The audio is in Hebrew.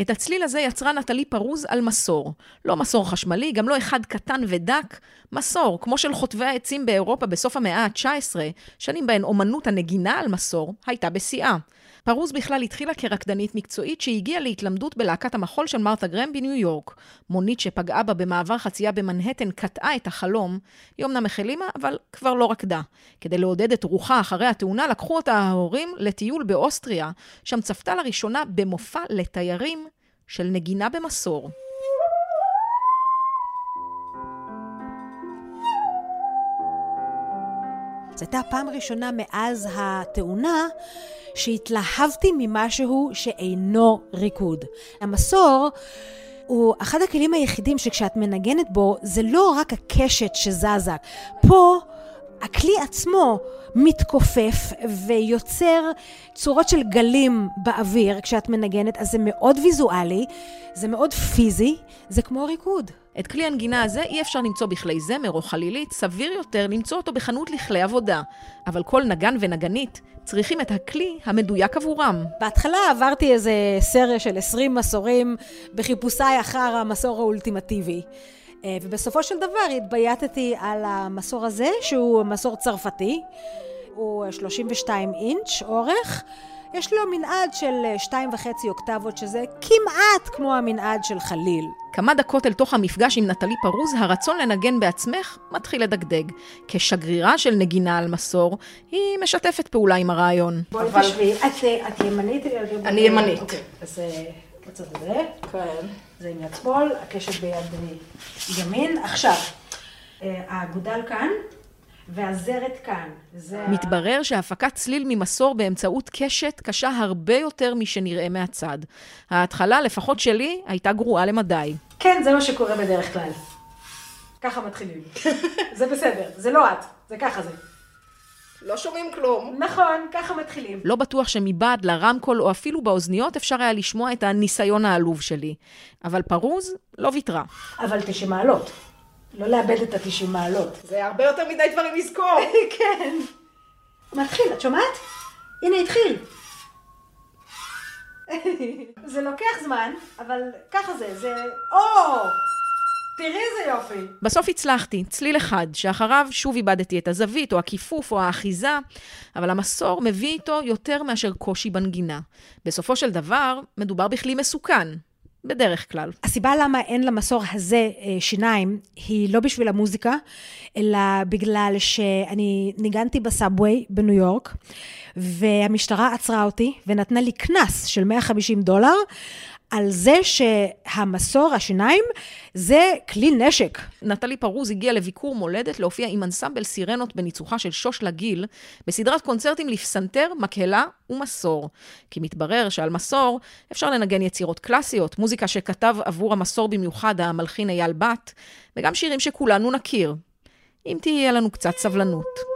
את הצליל הזה יצרה נטלי פרוז על מסור. לא מסור חשמלי, גם לא אחד קטן ודק, מסור, כמו של חוטבי העצים באירופה בסוף המאה ה-19, שנים בהן אומנות הנגינה על מסור הייתה בשיאה. פרוז בכלל התחילה כרקדנית מקצועית שהגיעה להתלמדות בלהקת המחול של מרתה גרם בניו יורק. מונית שפגעה בה במעבר חצייה במנהטן קטעה את החלום. היא אמנם החלימה, אבל כבר לא רקדה. כדי לעודד את רוחה אחרי התאונה, לקחו אותה ההורים לטיול באוסטריה, שם צפתה לראשונה במופע לתיירים של נגינה במסור. זו הייתה הפעם הראשונה מאז התאונה שהתלהבתי ממשהו שאינו ריקוד. המסור הוא אחד הכלים היחידים שכשאת מנגנת בו, זה לא רק הקשת שזזה. פה הכלי עצמו מתכופף ויוצר צורות של גלים באוויר כשאת מנגנת, אז זה מאוד ויזואלי, זה מאוד פיזי, זה כמו ריקוד. את כלי הנגינה הזה אי אפשר למצוא בכלי זמר או חלילית, סביר יותר למצוא אותו בחנות לכלי עבודה. אבל כל נגן ונגנית צריכים את הכלי המדויק עבורם. בהתחלה עברתי איזה סריה של 20 מסורים בחיפושיי אחר המסור האולטימטיבי. אה, ובסופו של דבר התבייתתי על המסור הזה, שהוא מסור צרפתי. הוא 32 אינץ' אורך. יש לו מנעד של אה, שתיים וחצי אוקטבות, שזה כמעט כמו המנעד של חליל. כמה דקות אל תוך המפגש עם נטלי פרוז, הרצון לנגן בעצמך מתחיל לדגדג. כשגרירה של נגינה על מסור, היא משתפת פעולה עם הרעיון. בואי אבל... תשבי, את, אה, את ימנית? אני ימנית. אוקיי, אז בצד הזה. כן. זה עם יד שמאל, הקשת ביד ימין. עכשיו, אה, האגודל כאן. והזרת כאן. זה... מתברר שהפקת צליל ממסור באמצעות קשת קשה הרבה יותר משנראה מהצד. ההתחלה, לפחות שלי, הייתה גרועה למדי. כן, זה מה שקורה בדרך כלל. ככה מתחילים. זה בסדר, זה לא את, זה ככה זה. לא שומעים כלום. נכון, ככה מתחילים. לא בטוח שמבעד לרמקול או אפילו באוזניות אפשר היה לשמוע את הניסיון העלוב שלי. אבל פרוז לא ויתרה. אבל תשע מעלות. לא לאבד את ה-90 מעלות. זה הרבה יותר מדי דברים לזכור. כן. מתחיל, את שומעת? הנה התחיל. זה לוקח זמן, אבל ככה זה, זה... או! תראי איזה יופי. בסוף הצלחתי, צליל אחד, שאחריו שוב איבדתי את הזווית, או הכיפוף, או האחיזה, אבל המסור מביא איתו יותר מאשר קושי בנגינה. בסופו של דבר, מדובר בכלי מסוכן, בדרך כלל. הסיבה למה אין למסור הזה אה, שיניים, היא לא בשביל המוזיקה, אלא בגלל שאני ניגנתי בסאבווי בניו יורק, והמשטרה עצרה אותי ונתנה לי קנס של 150 דולר על זה שהמסור, השיניים, זה כלי נשק. נטלי פרוז הגיעה לביקור מולדת להופיע עם אנסמבל סירנות בניצוחה של שוש לגיל, בסדרת קונצרטים לפסנתר, מקהלה ומסור. כי מתברר שעל מסור אפשר לנגן יצירות קלאסיות, מוזיקה שכתב עבור המסור במיוחד המלחין אייל בת, וגם שירים שכולנו נכיר. אם תהיה לנו קצת סבלנות.